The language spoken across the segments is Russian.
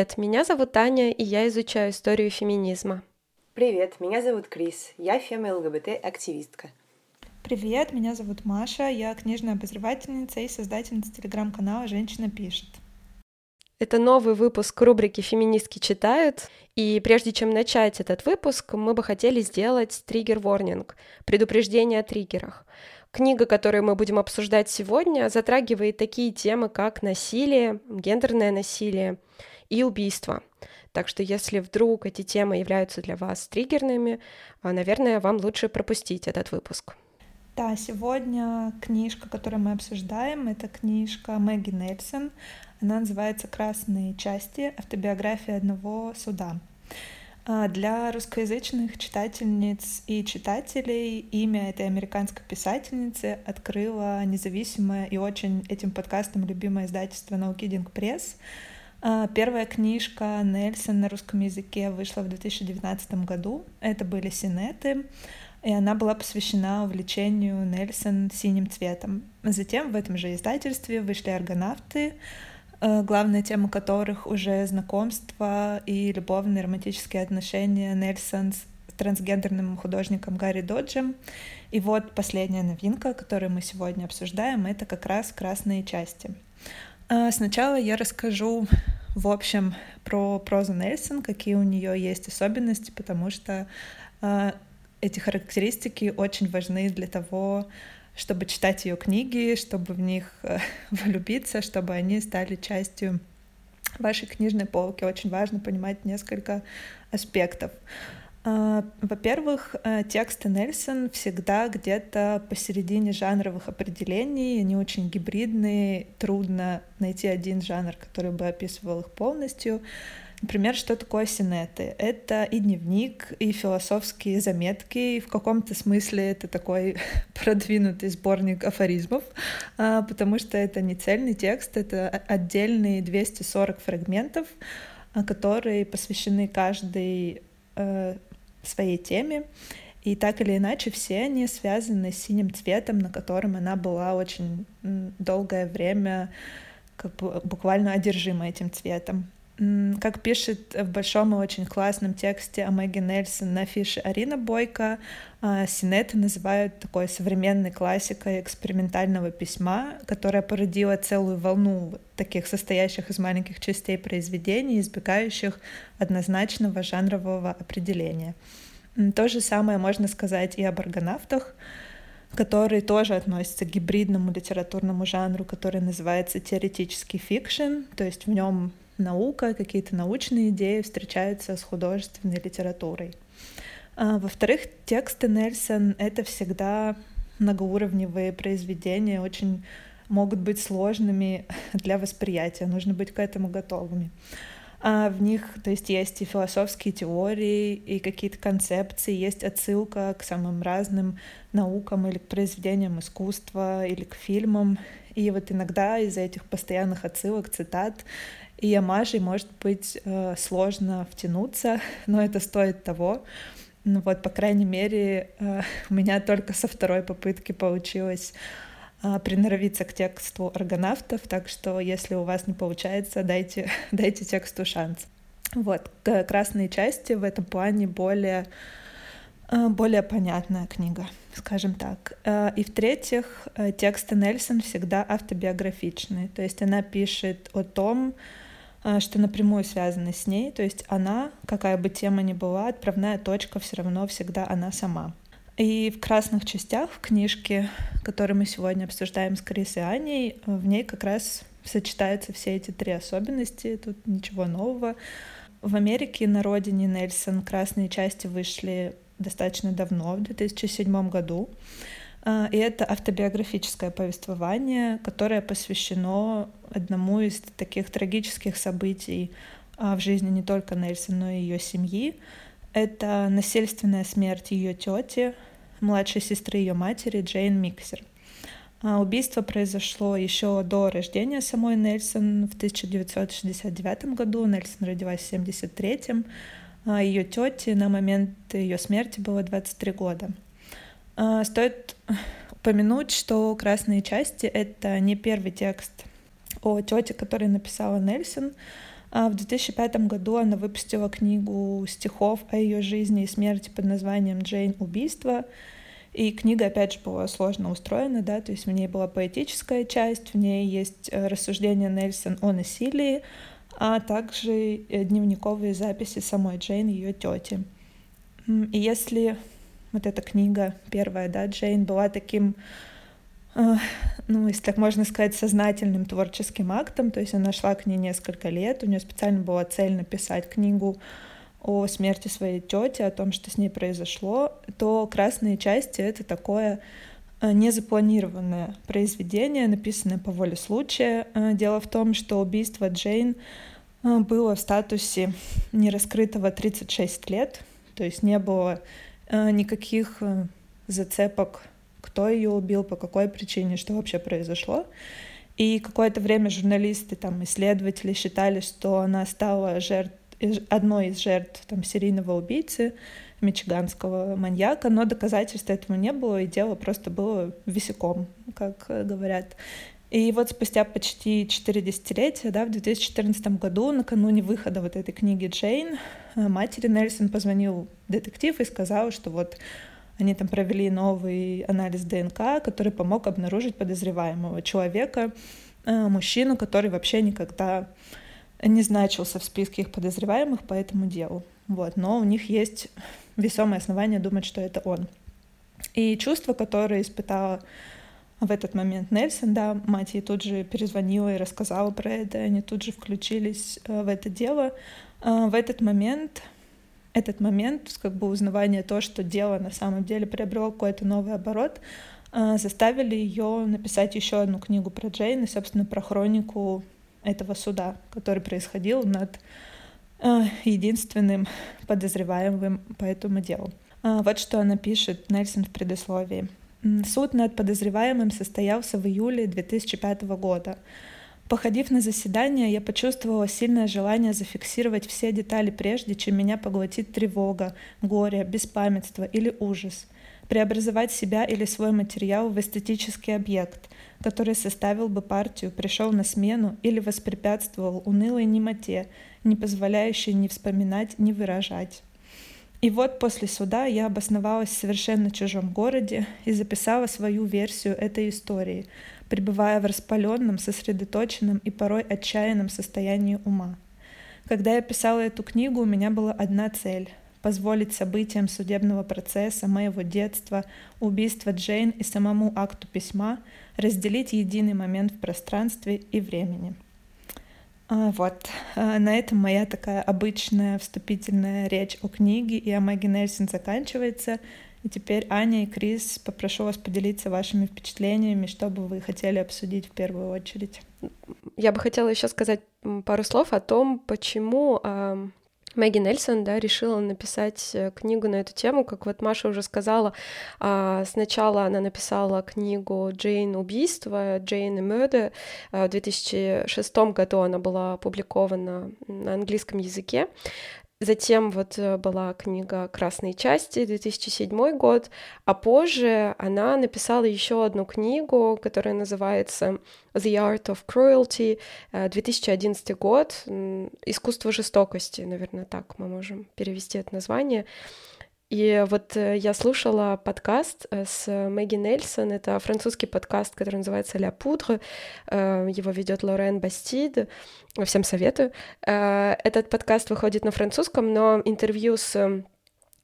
Привет, меня зовут Таня, и я изучаю историю феминизма. Привет, меня зовут Крис, я фема-ЛГБТ-активистка. Привет, меня зовут Маша, я книжная обозревательница и создательница телеграм-канала «Женщина пишет». Это новый выпуск рубрики «Феминистки читают», и прежде чем начать этот выпуск, мы бы хотели сделать триггер-ворнинг, предупреждение о триггерах. Книга, которую мы будем обсуждать сегодня, затрагивает такие темы, как насилие, гендерное насилие и убийство. Так что если вдруг эти темы являются для вас триггерными, а, наверное, вам лучше пропустить этот выпуск. Да, сегодня книжка, которую мы обсуждаем, это книжка Мэгги Нельсон. Она называется «Красные части. Автобиография одного суда». А, для русскоязычных читательниц и читателей имя этой американской писательницы открыло независимое и очень этим подкастом любимое издательство No Kidding Press. Первая книжка Нельсон на русском языке вышла в 2019 году. Это были синеты, и она была посвящена увлечению Нельсон синим цветом. Затем в этом же издательстве вышли «Аргонавты», главная тема которых уже знакомство и любовные романтические отношения Нельсон с трансгендерным художником Гарри Доджем. И вот последняя новинка, которую мы сегодня обсуждаем, это как раз «Красные части». А, сначала я расскажу в общем про прозу Нельсон, какие у нее есть особенности, потому что а, эти характеристики очень важны для того, чтобы читать ее книги, чтобы в них э, влюбиться, чтобы они стали частью вашей книжной полки. Очень важно понимать несколько аспектов. А, во-первых, э, тексты Нельсон всегда где-то посередине жанровых определений, они очень гибридные, трудно найти один жанр, который бы описывал их полностью. Например, что такое синеты? Это и дневник, и философские заметки, и в каком-то смысле это такой продвинутый сборник афоризмов, а, потому что это не цельный текст, это отдельные 240 фрагментов, а, которые посвящены каждой э, своей теме. И так или иначе все они связаны с синим цветом, на котором она была очень долгое время как бы буквально одержима этим цветом. Как пишет в большом и очень классном тексте о Мэгги Нельсон на фише Арина Бойко, а, Синеты называют такой современной классикой экспериментального письма, которая породила целую волну таких состоящих из маленьких частей произведений, избегающих однозначного жанрового определения. То же самое можно сказать и об аргонавтах, который тоже относится к гибридному литературному жанру, который называется теоретический fiction, то есть в нем наука, какие-то научные идеи встречаются с художественной литературой. А, во-вторых, тексты Нельсон — это всегда многоуровневые произведения, очень могут быть сложными для восприятия, нужно быть к этому готовыми. А в них, то есть, есть и философские теории, и какие-то концепции, есть отсылка к самым разным наукам или к произведениям искусства, или к фильмам. И вот иногда из-за этих постоянных отсылок, цитат, и Ямажей может быть э, сложно втянуться, но это стоит того. Ну вот, по крайней мере, э, у меня только со второй попытки получилось э, приноровиться к тексту аргонавтов, так что если у вас не получается, дайте, дайте тексту шанс. Вот, красные части в этом плане более, более понятная книга, скажем так. И в-третьих, тексты Нельсон всегда автобиографичные, то есть она пишет о том, что напрямую связаны с ней, то есть она, какая бы тема ни была, отправная точка все равно всегда она сама. И в красных частях в книжке, которую мы сегодня обсуждаем с Крис Аней, в ней как раз сочетаются все эти три особенности, тут ничего нового. В Америке на родине Нельсон красные части вышли достаточно давно, в 2007 году. А, и это автобиографическое повествование, которое посвящено одному из таких трагических событий а, в жизни не только Нельсон, но и ее семьи. Это насильственная смерть ее тети, младшей сестры ее матери Джейн Миксер. А, убийство произошло еще до рождения самой Нельсон в 1969 году. Нельсон родилась в 1973. Ее тете на момент ее смерти было 23 года. А, стоит упомянуть, что «Красные части» — это не первый текст о тете, который написала Нельсон. А в 2005 году она выпустила книгу стихов о ее жизни и смерти под названием «Джейн. Убийство». И книга, опять же, была сложно устроена, да, то есть в ней была поэтическая часть, в ней есть э, рассуждения Нельсон о насилии, а также э, дневниковые записи самой Джейн, ее тети. И если вот эта книга первая, да, Джейн была таким, э, ну, если так можно сказать, сознательным творческим актом, то есть она шла к ней несколько лет, у нее специально была цель написать книгу о смерти своей тети, о том, что с ней произошло, то «Красные части» — это такое э, незапланированное произведение, написанное по воле случая. Э, дело в том, что убийство Джейн было в статусе нераскрытого 36 лет, то есть не было Э, никаких э, зацепок, кто ее убил, по какой причине, что вообще произошло. И какое-то время журналисты, там, исследователи считали, что она стала жертв, одной из жертв там, серийного убийцы, мичиганского маньяка, но доказательств этому не было, и дело просто было висяком, как говорят. И вот спустя почти четыре десятилетия, да, в 2014 году, накануне выхода вот этой книги Джейн, э, матери Нельсон позвонил детектив и сказал, что вот они там провели новый анализ ДНК, который помог обнаружить подозреваемого человека, э, мужчину, который вообще никогда не значился в списке их подозреваемых по этому делу. Вот. Но у них есть весомое основание думать, что это он. И чувство, которое испытала в этот момент Нельсон, да, мать ей тут же перезвонила и рассказала про это, они тут же включились э, в это дело. Э, в этот момент, этот момент, как бы узнавание то, что дело на самом деле приобрело какой-то новый оборот, э, заставили ее написать еще одну книгу про Джейн и, собственно, про хронику этого суда, который происходил над единственным подозреваемым по этому делу. Вот что она пишет, Нельсон в предисловии. Суд над подозреваемым состоялся в июле 2005 года. Походив на заседание, я почувствовала сильное желание зафиксировать все детали прежде, чем меня поглотит тревога, горе, беспамятство или ужас. Преобразовать себя или свой материал в эстетический объект, который составил бы партию, пришел на смену или воспрепятствовал унылой немоте, не позволяющей ни вспоминать, ни выражать. И вот после суда я обосновалась в совершенно чужом городе и записала свою версию этой истории, пребывая в распаленном, сосредоточенном и порой отчаянном состоянии ума. Когда я писала эту книгу, у меня была одна цель — позволить событиям судебного процесса, моего детства, убийства Джейн и самому акту письма разделить единый момент в пространстве и времени — а, вот, а, на этом моя такая обычная вступительная речь о книге и о Мэгги Нельсон заканчивается. И теперь, Аня и Крис, попрошу вас поделиться вашими впечатлениями, что бы вы хотели обсудить в первую очередь. Я бы хотела еще сказать пару слов о том, почему Мэгги Нельсон, да, решила написать э, книгу на эту тему, как вот Маша уже сказала, а, сначала она написала книгу «Джейн. Убийство», «Джейн и Murder», в 2006 году она была опубликована на английском языке, Затем вот э, была книга «Красные части», 2007 год, а позже она написала еще одну книгу, которая называется «The Art of Cruelty», 2011 э, год, «Искусство жестокости», наверное, так мы можем перевести это название. И вот э, я слушала подкаст э, с Мэгги Нельсон, это французский подкаст, который называется «Ля пудре», э, его ведет Лорен Бастид, всем советую. Этот подкаст выходит на французском, но интервью с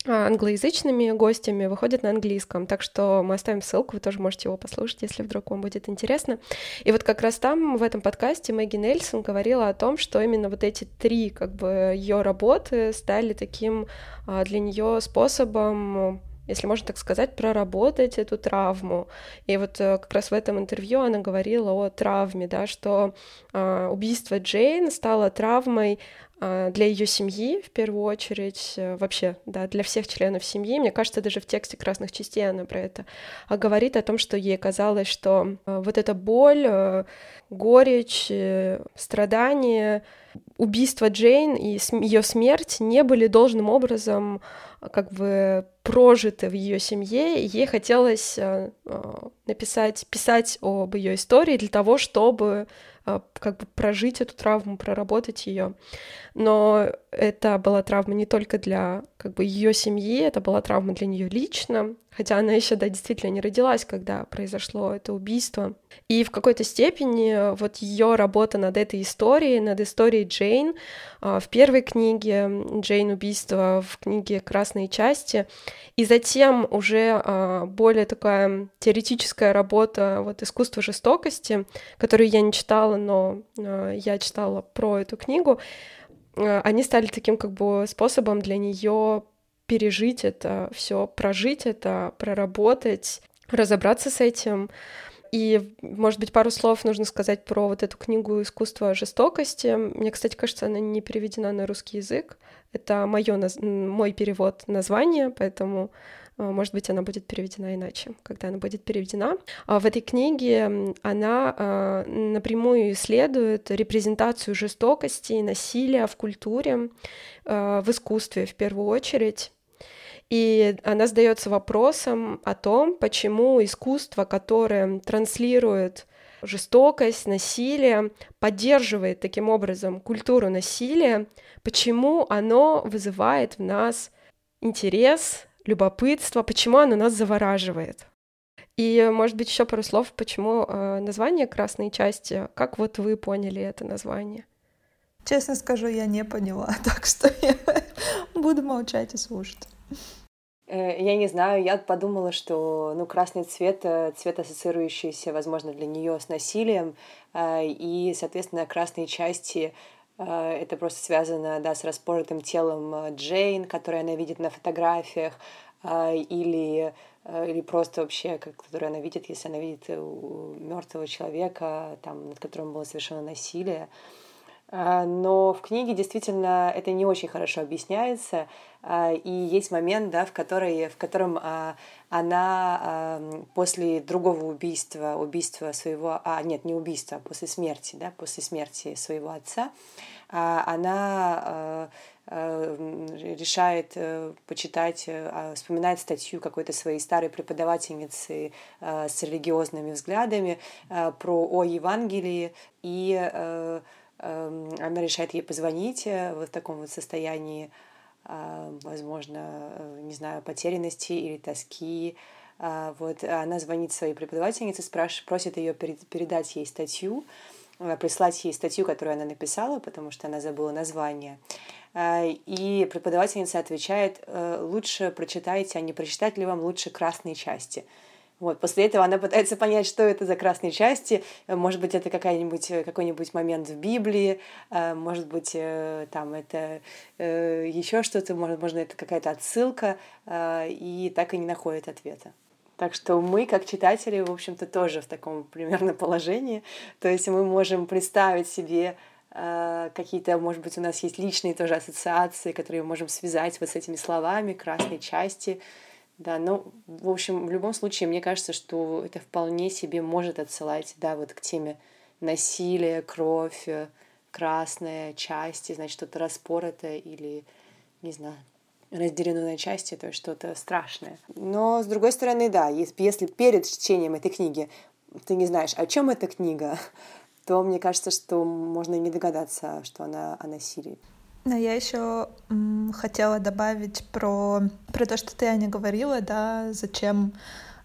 англоязычными гостями выходит на английском, так что мы оставим ссылку, вы тоже можете его послушать, если вдруг вам будет интересно. И вот как раз там, в этом подкасте, Мэгги Нельсон говорила о том, что именно вот эти три как бы ее работы стали таким а, для нее способом если можно так сказать, проработать эту травму. И вот э, как раз в этом интервью она говорила о травме, да, что э, убийство Джейн стало травмой а, для ее семьи, в первую очередь, э, вообще, да, для всех членов семьи. Мне кажется, даже в тексте «Красных частей» она про это а говорит о том, что ей казалось, что э, вот эта боль, горечь, страдания, убийство Джейн и ее смерть не были должным образом как бы прожиты в ее семье, и ей хотелось написать, писать об ее истории для того, чтобы а, как бы прожить эту травму, проработать ее. Но это была травма не только для как бы ее семьи, это была травма для нее лично, хотя она еще, да, действительно не родилась, когда произошло это убийство. И в какой-то степени вот ее работа над этой историей, над историей Джейн а, в первой книге Джейн. Убийство в книге Красные части, и затем уже а, более такая теоретическая работа вот искусство жестокости, которую я не читала, но я читала про эту книгу, они стали таким как бы способом для нее пережить это все, прожить это, проработать, разобраться с этим. И, может быть, пару слов нужно сказать про вот эту книгу «Искусство жестокости». Мне, кстати, кажется, она не переведена на русский язык. Это моё, мой перевод названия, поэтому, э, может быть, она будет переведена иначе, когда она будет переведена. А в этой книге она э, напрямую исследует репрезентацию жестокости и насилия в культуре, э, в искусстве в первую очередь. И она задается вопросом о том, почему искусство, которое транслирует жестокость, насилие, поддерживает таким образом культуру насилия, почему оно вызывает в нас интерес, любопытство, почему оно нас завораживает. И, может быть, еще пару слов, почему э, название красной части, как вот вы поняли это название? Честно скажу, я не поняла, так что я буду молчать и слушать. Э, я не знаю, я подумала, что ну, красный цвет, э, цвет ассоциирующийся, возможно, для нее с насилием, э, и, соответственно, красные части это просто связано да, с распоротым телом Джейн, которое она видит на фотографиях, или, или просто вообще, которое она видит, если она видит мертвого человека, там, над которым было совершено насилие. Но в книге действительно это не очень хорошо объясняется, а, и есть момент, да, в, который, в котором а, она после другого убийства, убийства своего, а нет, не убийства, после смерти, да, после смерти своего отца, она решает э, почитать, э, вспоминает статью какой-то своей старой преподавательницы с религиозными взглядами про о Евангелии и она решает ей позвонить э, в таком вот состоянии, а, возможно, э, не знаю, потерянности или тоски. Вот она звонит своей преподавательнице, спрашивает, просит ее передать ей статью, э, прислать ей статью, которую она написала, потому что она забыла название. И преподавательница отвечает, лучше прочитайте, а не прочитать ли вам лучше красные части. Вот, после этого она пытается понять, что это за красные части. Может быть, это какая-нибудь, э, какой-нибудь момент в Библии, э, может быть, э, там это еще что-то, может, можно это какая-то отсылка, и так и не находит ответа. Так что мы, как читатели, в общем-то, тоже в таком примерно положении. То есть мы можем представить себе какие-то, может быть, у нас есть личные тоже ассоциации, которые мы можем связать вот с этими словами красной части, да, ну, в общем, в любом случае, мне кажется, что это вполне себе может отсылать, да, вот к теме насилия, кровь, э, красная части, значит, что-то распоротое или, не знаю, разделено на части, то есть что-то страшное. Но, с другой стороны, да, если перед чтением этой книги ты не знаешь, о чем эта книга, то мне кажется, что можно и не догадаться, что она о насилии. Но я еще хотела добавить про, про то, что ты, Аня, говорила, да, зачем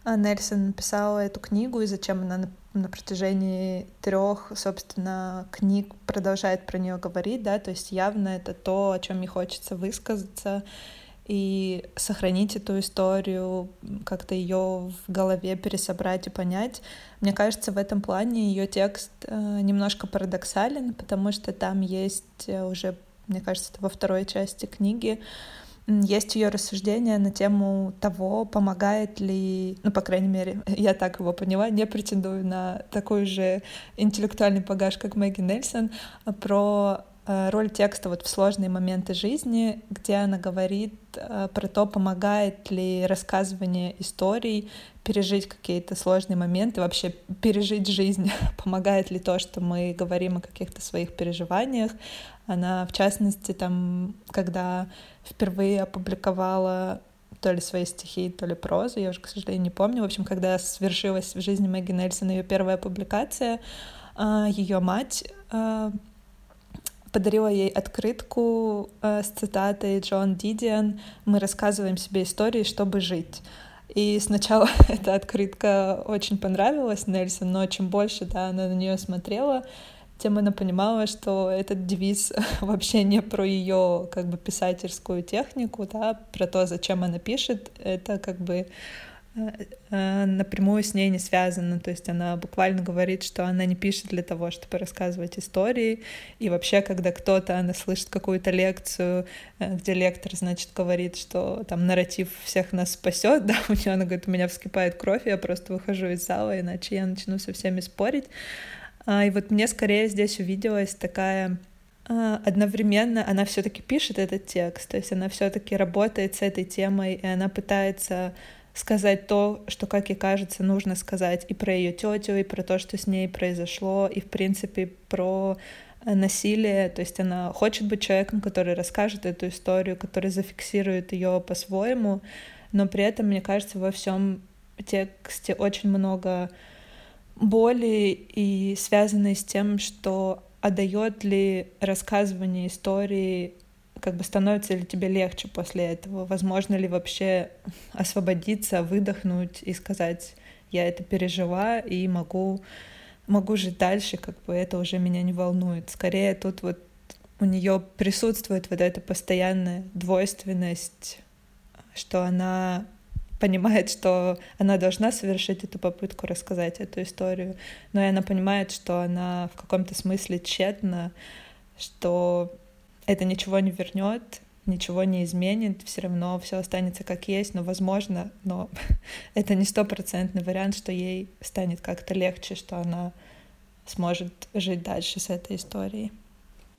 э, Нельсон написала эту книгу и зачем она на, на протяжении трех, собственно, книг продолжает про нее говорить, да, то есть явно это то, о чем мне хочется высказаться и сохранить эту историю, как-то ее в голове пересобрать и понять. Мне кажется, в этом плане ее текст э, немножко парадоксален, потому что там есть э, уже мне кажется, это во второй части книги, есть ее рассуждение на тему того, помогает ли, ну, по крайней мере, я так его поняла, не претендую на такой же интеллектуальный багаж, как Мэгги Нельсон, а про роль текста вот в сложные моменты жизни, где она говорит э, про то, помогает ли рассказывание историй пережить какие-то сложные моменты, вообще пережить жизнь, помогает ли то, что мы говорим о каких-то своих переживаниях, она, в частности, там, когда впервые опубликовала то ли свои стихи, то ли прозу, я уже, к сожалению, не помню. В общем, когда свершилась в жизни Мэгги Нельсон ее первая публикация, а, ее мать а, подарила ей открытку с цитатой Джон Дидиан «Мы рассказываем себе истории, чтобы жить». И сначала эта открытка очень понравилась Нельсон, но чем больше да, она на нее смотрела, тем она понимала, что этот девиз вообще не про ее как бы писательскую технику, да, про то, зачем она пишет, это как бы э, э, напрямую с ней не связано. То есть она буквально говорит, что она не пишет для того, чтобы рассказывать истории. И вообще, когда кто-то, она слышит какую-то лекцию, э, где лектор, значит, говорит, что там нарратив всех нас спасет, да, у нее она говорит, у меня вскипает кровь, я просто выхожу из зала, иначе я начну со всеми спорить. А, и вот мне скорее здесь увиделась такая а, одновременно она все-таки пишет этот текст, то есть она все-таки работает с этой темой, и она пытается сказать то, что, как ей кажется, нужно сказать и про ее тетю, и про то, что с ней произошло, и, в принципе, про э, насилие. То есть она хочет быть человеком, который расскажет эту историю, который зафиксирует ее по-своему, но при этом, мне кажется, во всем тексте очень много боли и связанные с тем, что отдает ли рассказывание истории, как бы становится ли тебе легче после этого, возможно ли вообще освободиться, выдохнуть и сказать, я это пережила и могу, могу жить дальше, как бы это уже меня не волнует. Скорее тут вот у нее присутствует вот эта постоянная двойственность, что она понимает, что она должна совершить эту попытку рассказать эту историю, но и она понимает, что она в каком-то смысле тщетна, что это ничего не вернет, ничего не изменит, все равно все останется как есть, но возможно, но это не стопроцентный вариант, что ей станет как-то легче, что она сможет жить дальше с этой историей.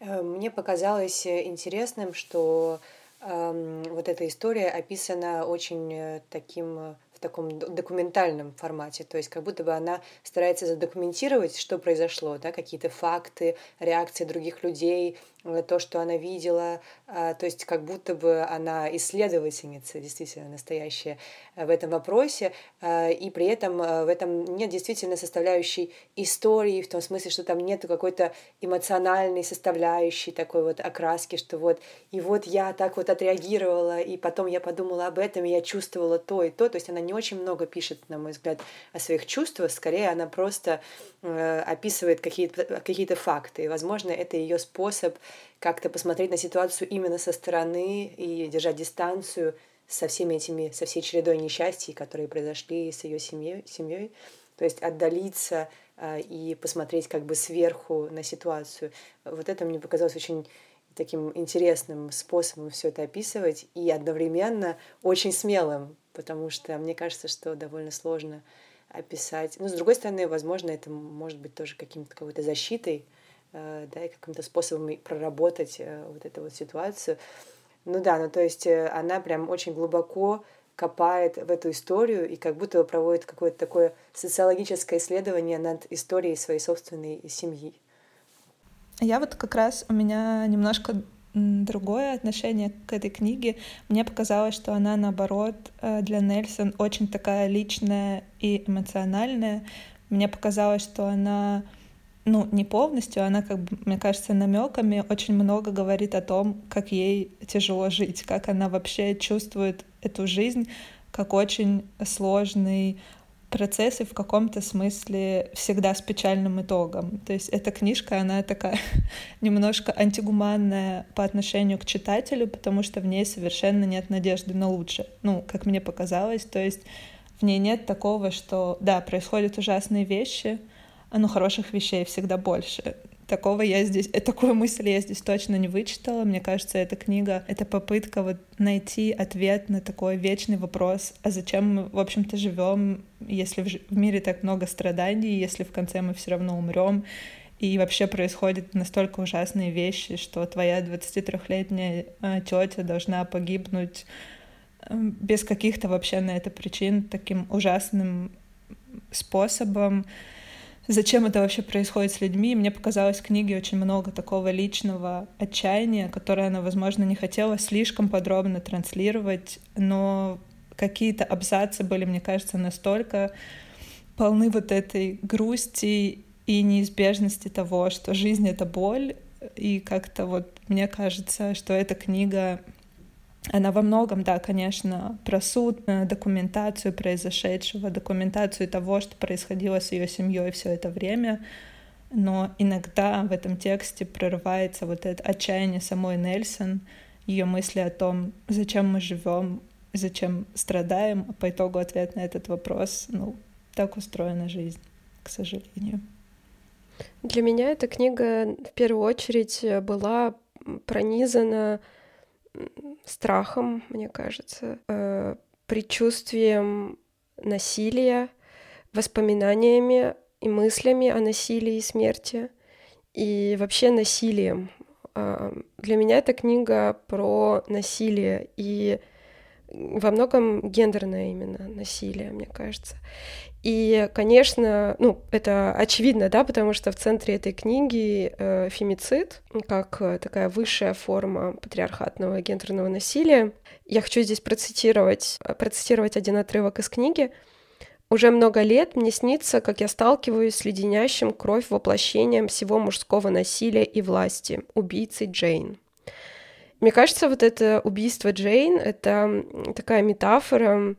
Э, мне показалось интересным, что вот эта история описана очень э, таким э, в таком документальном формате, то есть как будто бы она старается задокументировать, что произошло, да, какие-то факты, реакции других людей, Э, то, что она видела, а, то есть как будто бы она исследовательница, действительно настоящая э, в этом вопросе, и при этом э, в этом нет действительно составляющей истории, в том смысле, что там нет какой-то эмоциональной составляющей такой вот окраски, что вот и вот я так вот отреагировала, и потом я подумала об этом, и я чувствовала то и то, то есть она не очень много пишет, на мой взгляд, о своих чувствах, скорее она просто описывает какие-то какие факты, и, возможно, это ее способ как-то посмотреть на ситуацию именно со стороны и держать дистанцию со всеми этими, со всей чередой несчастий, которые произошли с ее семьей, семьей. То есть отдалиться э, и посмотреть как бы сверху на ситуацию. Вот это мне показалось очень таким интересным способом все это описывать и одновременно очень смелым, потому что мне кажется, что довольно сложно описать. Но с другой стороны, возможно, это может быть тоже каким-то какой-то защитой, да, и каким-то способом проработать э, вот эту вот ситуацию. Ну да, ну то есть э, она прям очень глубоко копает в эту историю и как будто проводит какое-то такое социологическое исследование над историей своей собственной семьи. Я вот как раз у меня немножко другое отношение к этой книге. Мне показалось, что она, наоборот, для Нельсон очень такая личная и эмоциональная. Мне показалось, что она ну, не полностью, она, как бы, мне кажется, намеками очень много говорит о том, как ей тяжело жить, как она вообще чувствует эту жизнь как очень сложный процесс и в каком-то смысле всегда с печальным итогом. То есть эта книжка, она такая немножко антигуманная по отношению к читателю, потому что в ней совершенно нет надежды на лучшее. Ну, как мне показалось, то есть в ней нет такого, что, да, происходят ужасные вещи, ну, хороших вещей всегда больше. Такого я здесь, э, такую мысль я здесь точно не вычитала. Мне кажется, эта книга — это попытка вот найти ответ на такой вечный вопрос, а зачем мы, в общем-то, живем, если в мире так много страданий, если в конце мы все равно умрем, и вообще происходят настолько ужасные вещи, что твоя 23-летняя э, тетя должна погибнуть э, без каких-то вообще на это причин таким ужасным способом зачем это вообще происходит с людьми. Мне показалось в книге очень много такого личного отчаяния, которое она, возможно, не хотела слишком подробно транслировать, но какие-то абзацы были, мне кажется, настолько полны вот этой грусти и неизбежности того, что жизнь — это боль, и как-то вот мне кажется, что эта книга она во многом, да, конечно, про суд, э, документацию произошедшего, документацию того, что происходило с ее семьей все это время, но иногда в этом тексте прорывается вот это отчаяние самой Нельсон, ее мысли о том, зачем мы живем, зачем страдаем, а по итогу ответ на этот вопрос, ну, так устроена жизнь, к сожалению. Для меня эта книга в первую очередь была пронизана страхом, мне кажется, э, предчувствием насилия, воспоминаниями и мыслями о насилии и смерти, и вообще насилием. Э, для меня эта книга про насилие и во многом гендерное именно насилие, мне кажется. И, конечно, ну, это очевидно, да, потому что в центре этой книги э, фемицид, как э, такая высшая форма патриархатного гендерного насилия. Я хочу здесь процитировать, э, процитировать один отрывок из книги. Уже много лет мне снится, как я сталкиваюсь с леденящим кровь воплощением всего мужского насилия и власти, убийцей Джейн. Мне кажется, вот это убийство Джейн — это такая метафора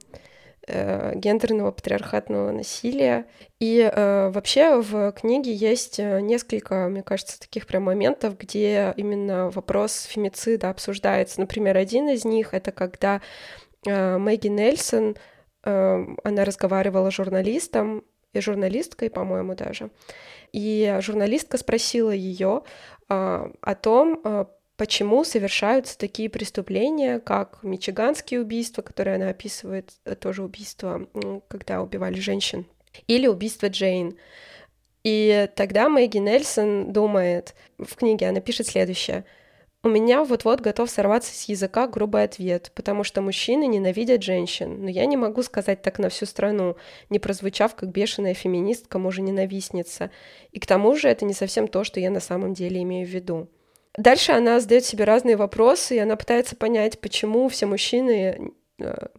гендерного патриархатного насилия. И э, вообще в книге есть э, несколько, мне кажется, таких прям моментов, где именно вопрос фемицида обсуждается. Например, один из них — это когда э, Мэгги Нельсон, э, она разговаривала с журналистом, и журналисткой, по-моему, даже. И журналистка спросила ее э, о том, э, почему совершаются такие преступления, как мичиганские убийства, которые она описывает, э, тоже убийство, когда убивали женщин, или убийство Джейн. И тогда Мэгги Нельсон думает, в книге она пишет следующее. У меня вот-вот готов сорваться с языка грубый ответ, потому что мужчины ненавидят женщин, но я не могу сказать так на всю страну, не прозвучав как бешеная феминистка, мужа-ненавистница. И к тому же это не совсем то, что я на самом деле имею в виду. Дальше она задает себе разные вопросы, и она пытается понять, почему все мужчины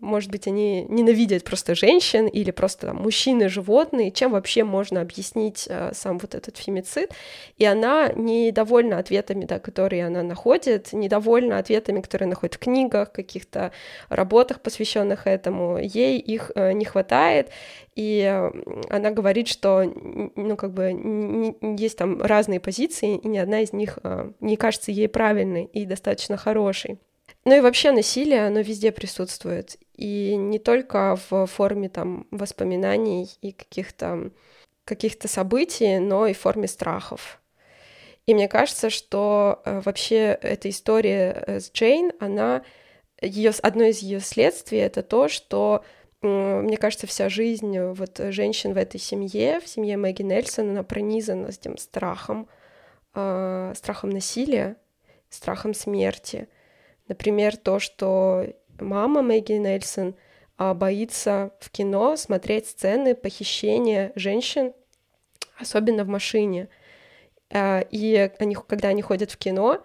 может быть, они ненавидят просто женщин или просто там, мужчины, животные, чем вообще можно объяснить э, сам вот этот фемицид. И она недовольна ответами, да, которые она находит, недовольна ответами, которые находит в книгах, каких-то работах, посвященных этому. Ей их э, не хватает, и э, она говорит, что, ну, как бы, есть там разные позиции, и ни одна из них э, не кажется ей правильной и достаточно хорошей. Ну и вообще насилие, оно везде присутствует. И не только в форме там воспоминаний и каких-то каких-то событий, но и в форме страхов. И мне кажется, что э, вообще эта история э, с Джейн, она ее, одно из ее следствий это то, что мне кажется, вся жизнь вот женщин в этой семье, в семье Мэгги Нельсон, она пронизана этим страхом, э, страхом насилия, страхом смерти. Например, то, что мама Мэгги Нельсон а, боится в кино смотреть сцены похищения женщин, особенно в машине. А, и они, когда они ходят в кино,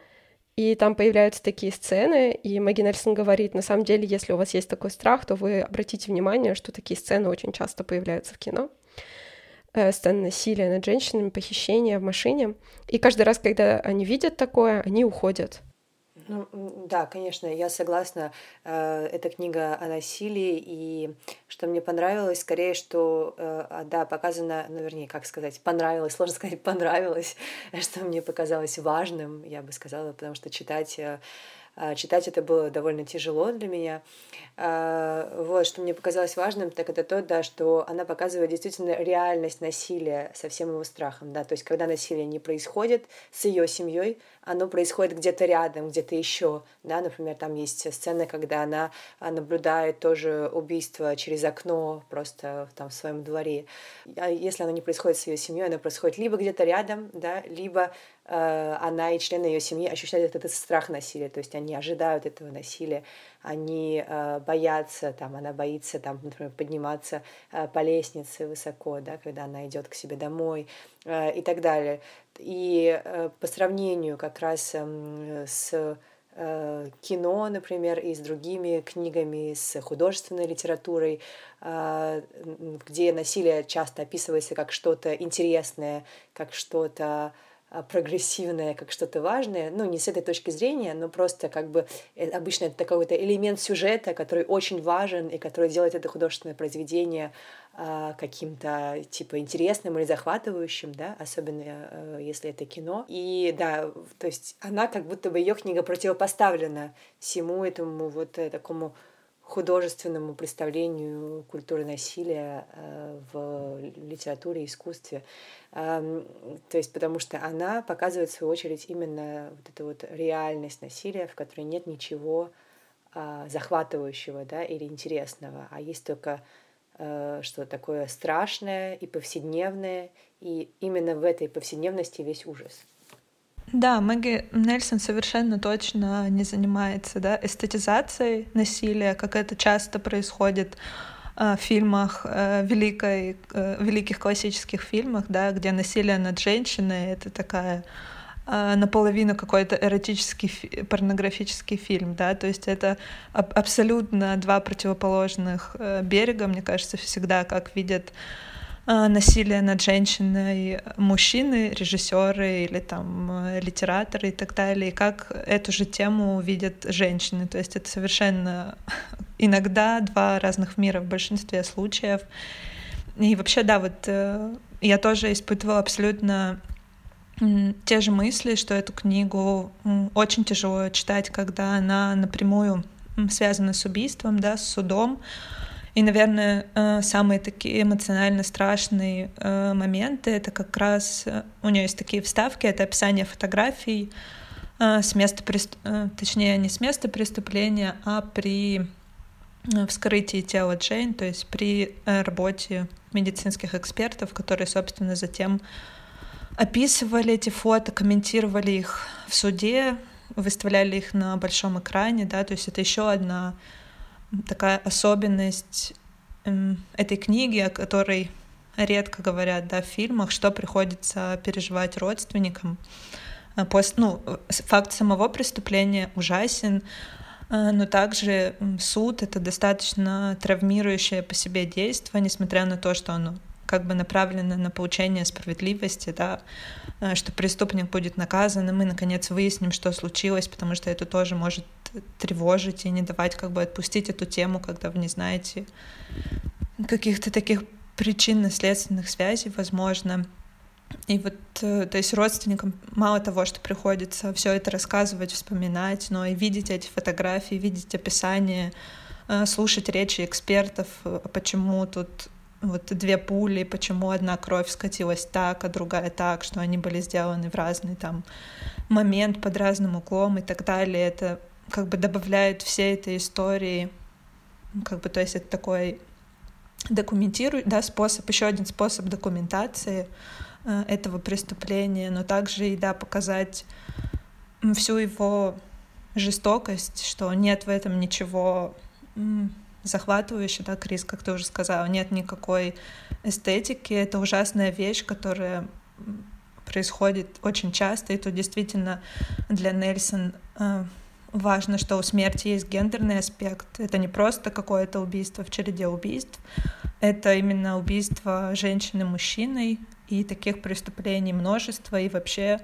и там появляются такие сцены, и Мэгги Нельсон говорит, на самом деле, если у вас есть такой страх, то вы обратите внимание, что такие сцены очень часто появляются в кино. Э, сцены насилия над женщинами, похищения в машине. И каждый раз, когда они видят такое, они уходят. Ну, да, конечно, я согласна. Э, эта книга о насилии, и что мне понравилось, скорее, что, э, а, да, показано, ну, вернее, как сказать, понравилось, сложно сказать, понравилось, что мне показалось важным, я бы сказала, потому что читать э, читать это было довольно тяжело для меня. А, вот, что мне показалось важным, так это то, да, что она показывает действительно реальность насилия со всем его страхом, да, то есть когда насилие не происходит с ее семьей, оно происходит где-то рядом, где-то еще, да, например, там есть сцена, когда она а, наблюдает тоже убийство через окно просто там в своем дворе. А если оно не происходит с ее семьей, оно происходит либо где-то рядом, да, либо она и члены ее семьи ощущают этот страх насилия, то есть они ожидают этого насилия, они э, боятся, там, она боится, там, например, подниматься э, по лестнице высоко, да, когда она идет к себе домой э, и так далее. И э, по сравнению как раз э, с э, кино, например, и с другими книгами, с художественной литературой, э, где насилие часто описывается как что-то интересное, как что-то прогрессивное, как что-то важное, ну, не с этой точки зрения, но просто как бы э, обычно это какой-то элемент сюжета, который очень важен и который делает это художественное произведение а, каким-то типа интересным или захватывающим, да, особенно э, если это кино. И да, то есть она как будто бы ее книга противопоставлена всему этому вот э, такому художественному представлению культуры насилия э, в литературе и искусстве. То есть потому что она показывает, в свою очередь, именно вот эту вот реальность насилия, в которой нет ничего а, захватывающего да, или интересного, а есть только э, что такое страшное и повседневное, и именно в этой повседневности весь ужас. Да, Мэгги Нельсон совершенно точно не занимается да, эстетизацией насилия, как это часто происходит э, в фильмах, э, великой, э, великих классических фильмах, да, где насилие над женщиной — это такая наполовину какой-то эротический, порнографический фильм, да, то есть это абсолютно два противоположных берега, мне кажется, всегда как видят насилие над женщиной мужчины, режиссеры или там э, литераторы и так далее, и как эту же тему видят женщины. То есть это совершенно иногда два разных мира в большинстве случаев. И вообще, да, вот э, я тоже испытывала абсолютно те же мысли, что эту книгу очень тяжело читать, когда она напрямую связана с убийством, да, с судом, и, наверное, э, самые такие эмоционально страшные э, моменты — это как раз... Э, у нее есть такие вставки, это описание фотографий с места... Точнее, не с места преступления, а при вскрытии тела Джейн, то есть при работе медицинских экспертов, которые, собственно, затем описывали эти фото, комментировали их в суде, выставляли их на большом экране, да, то есть это еще одна такая особенность эм, этой книги, о которой редко говорят да, в фильмах, что приходится переживать родственникам. Э, После, ну, факт самого преступления ужасен, э, но также суд — это достаточно травмирующее по себе действие, несмотря на то, что оно как бы направлено на получение справедливости, да, э, что преступник будет наказан, и мы, наконец, выясним, что случилось, потому что это тоже может тревожить и не давать как бы отпустить эту тему, когда вы не знаете каких-то таких причинно-следственных связей, возможно. И вот, э, то есть родственникам мало того, что приходится все это рассказывать, вспоминать, но и видеть эти фотографии, видеть описание, э, слушать речи экспертов, э, почему тут вот две пули, почему одна кровь скатилась так, а другая так, что они были сделаны в разный там момент под разным углом и так далее. Это как бы добавляет все этой истории, как бы, то есть это такой документирует, да, способ, еще один способ документации э, этого преступления, но также и, да, показать всю его жестокость, что нет в этом ничего захватывающего, да, Крис, как ты уже сказала, нет никакой эстетики, это ужасная вещь, которая происходит очень часто, и тут действительно для Нельсон э, важно, что у смерти есть гендерный аспект. Это не просто какое-то убийство в череде убийств, это именно убийство женщины мужчиной, и таких преступлений множество, и вообще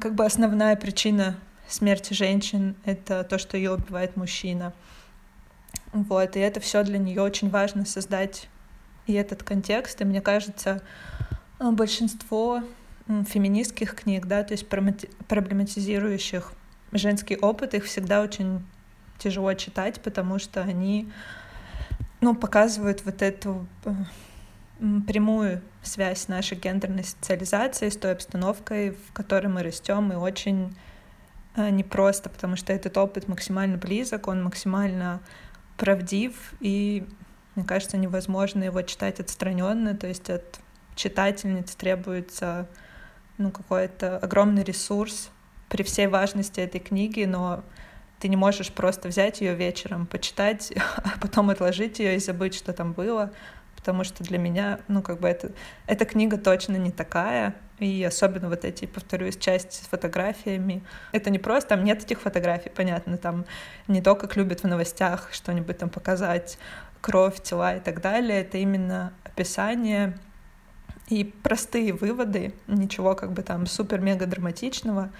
как бы основная причина смерти женщин — это то, что ее убивает мужчина. Вот, и это все для нее очень важно создать и этот контекст, и мне кажется, большинство феминистских книг, да, то есть проблематизирующих женский опыт, их всегда очень тяжело читать, потому что они ну, показывают вот эту э, прямую связь нашей гендерной социализации с той обстановкой, в которой мы растем, и очень э, непросто, потому что этот опыт максимально близок, он максимально правдив, и мне кажется, невозможно его читать отстраненно, то есть от читательниц требуется ну, какой-то огромный ресурс, при всей важности этой книги, но ты не можешь просто взять ее вечером, почитать, а потом отложить ее и забыть, что там было, потому что для меня, ну, как бы это, эта книга точно не такая, И особенно вот эти, повторюсь, части с фотографиями. Это не просто, там нет этих фотографий, понятно, там не то, как любят в новостях что-нибудь там показать, кровь, тела и так далее. Это именно описание и простые выводы, ничего как бы там супер-мега драматичного,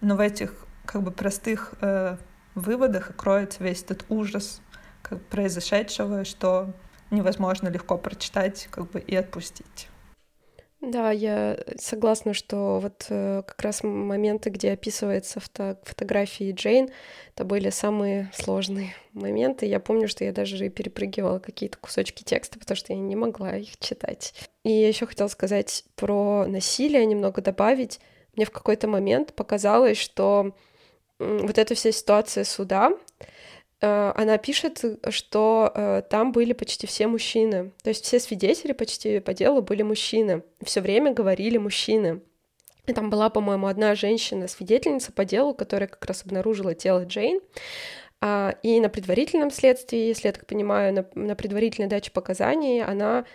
но в этих как бы простых э, выводах кроется весь этот ужас как произошедшего, что невозможно легко прочитать как бы и отпустить. Да, я согласна, что вот э, как раз моменты, где описывается фото фотографии Джейн, это были самые сложные моменты. Я помню, что я даже перепрыгивала какие-то кусочки текста, потому что я не могла их читать. И еще хотела сказать про насилие, немного добавить. Мне в какой-то момент показалось, что вот эта вся ситуация суда, Э, она пишет, что э, там были почти все мужчины. То есть все свидетели почти по делу были мужчины. Все время говорили мужчины. И там была, по-моему, одна женщина-свидетельница по делу, которая как раз обнаружила тело Джейн. А, и на предварительном следствии, если я так понимаю, на, на предварительной даче показаний она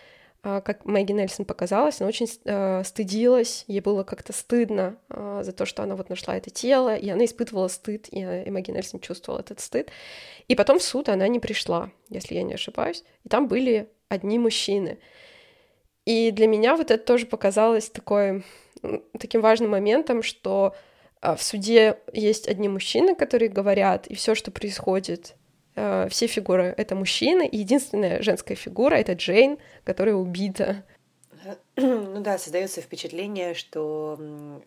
как Мэгги Нельсон показалась, она очень э, стыдилась, ей было как-то стыдно э, за то, что она вот нашла это тело, и она испытывала стыд, и, и Мэгги Нельсон чувствовала этот стыд. И потом в суд она не пришла, если я не ошибаюсь, и там были одни мужчины. И для меня вот это тоже показалось такой, таким важным моментом, что в суде есть одни мужчины, которые говорят, и все, что происходит э, все фигуры — это мужчины, и единственная женская фигура — это Джейн, которая убита. Ну да, создается впечатление, что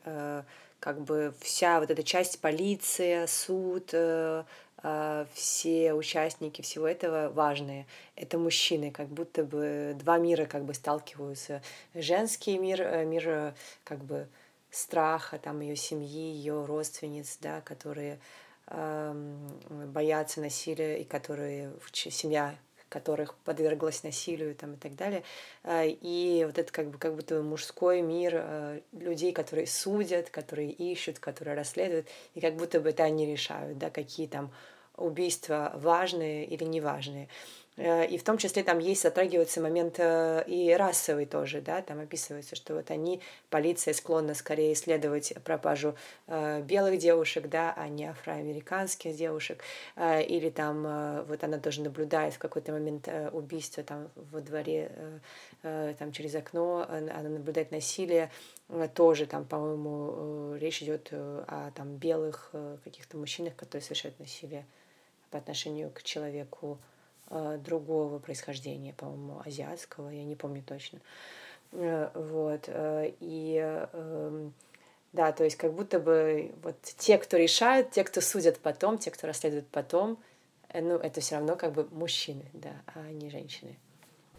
э, как бы вся вот эта часть полиция, суд, э, э, все участники всего этого важные. Это мужчины, как будто бы два мира как бы сталкиваются. Женский мир, э, мир как бы страха, там ее семьи, ее родственниц, да, которые боятся насилия и которые семья которых подверглась насилию там, и так далее. А, и вот это как, бы, как будто мужской мир а, людей, которые судят, которые ищут, которые расследуют, и как будто бы это они решают, да, какие там убийства важные или неважные. Э, и в том числе там есть, затрагивается момент э, и расовый тоже, да, там описывается, что вот они, полиция склонна скорее исследовать пропажу э, белых девушек, да, а не афроамериканских девушек, или там вот она тоже наблюдает в какой-то момент убийства там во дворе, там через окно, она наблюдает насилие, тоже там, по-моему, речь идет о там белых каких-то мужчинах, которые совершают насилие по отношению к человеку, другого происхождения, по-моему, азиатского, я не помню точно. Э, вот. Э, и эм, да, то есть как будто бы вот те, кто решают, те, кто судят потом, те, кто расследуют потом, ну, это все равно как бы мужчины, да, а не женщины.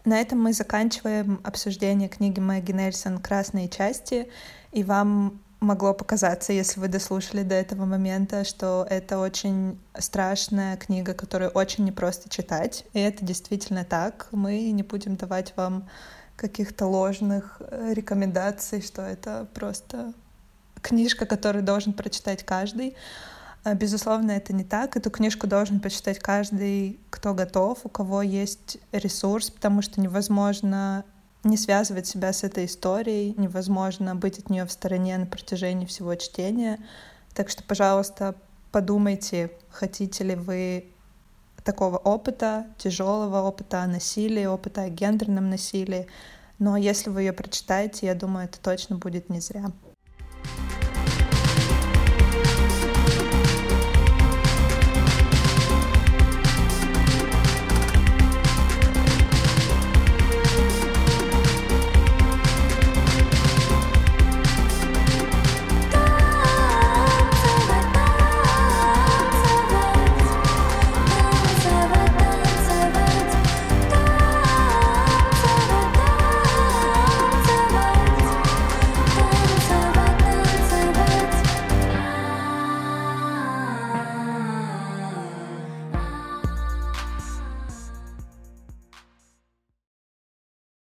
На этом мы заканчиваем обсуждение книги Мэгги Нельсон «Красные части», и вам могло показаться, если вы дослушали до этого момента, что это очень страшная книга, которую очень непросто читать. И это действительно так. Мы не будем давать вам каких-то ложных э, рекомендаций, что это просто книжка, которую должен прочитать каждый. А, безусловно, это не так. Эту книжку должен почитать каждый, кто готов, у кого есть ресурс, потому что невозможно не связывать себя с этой историей, невозможно быть от нее в стороне на протяжении всего чтения. Так что, пожалуйста, подумайте, хотите ли вы такого опыта, тяжелого опыта о насилии, опыта о гендерном насилии. Но если вы ее прочитаете, я думаю, это точно будет не зря.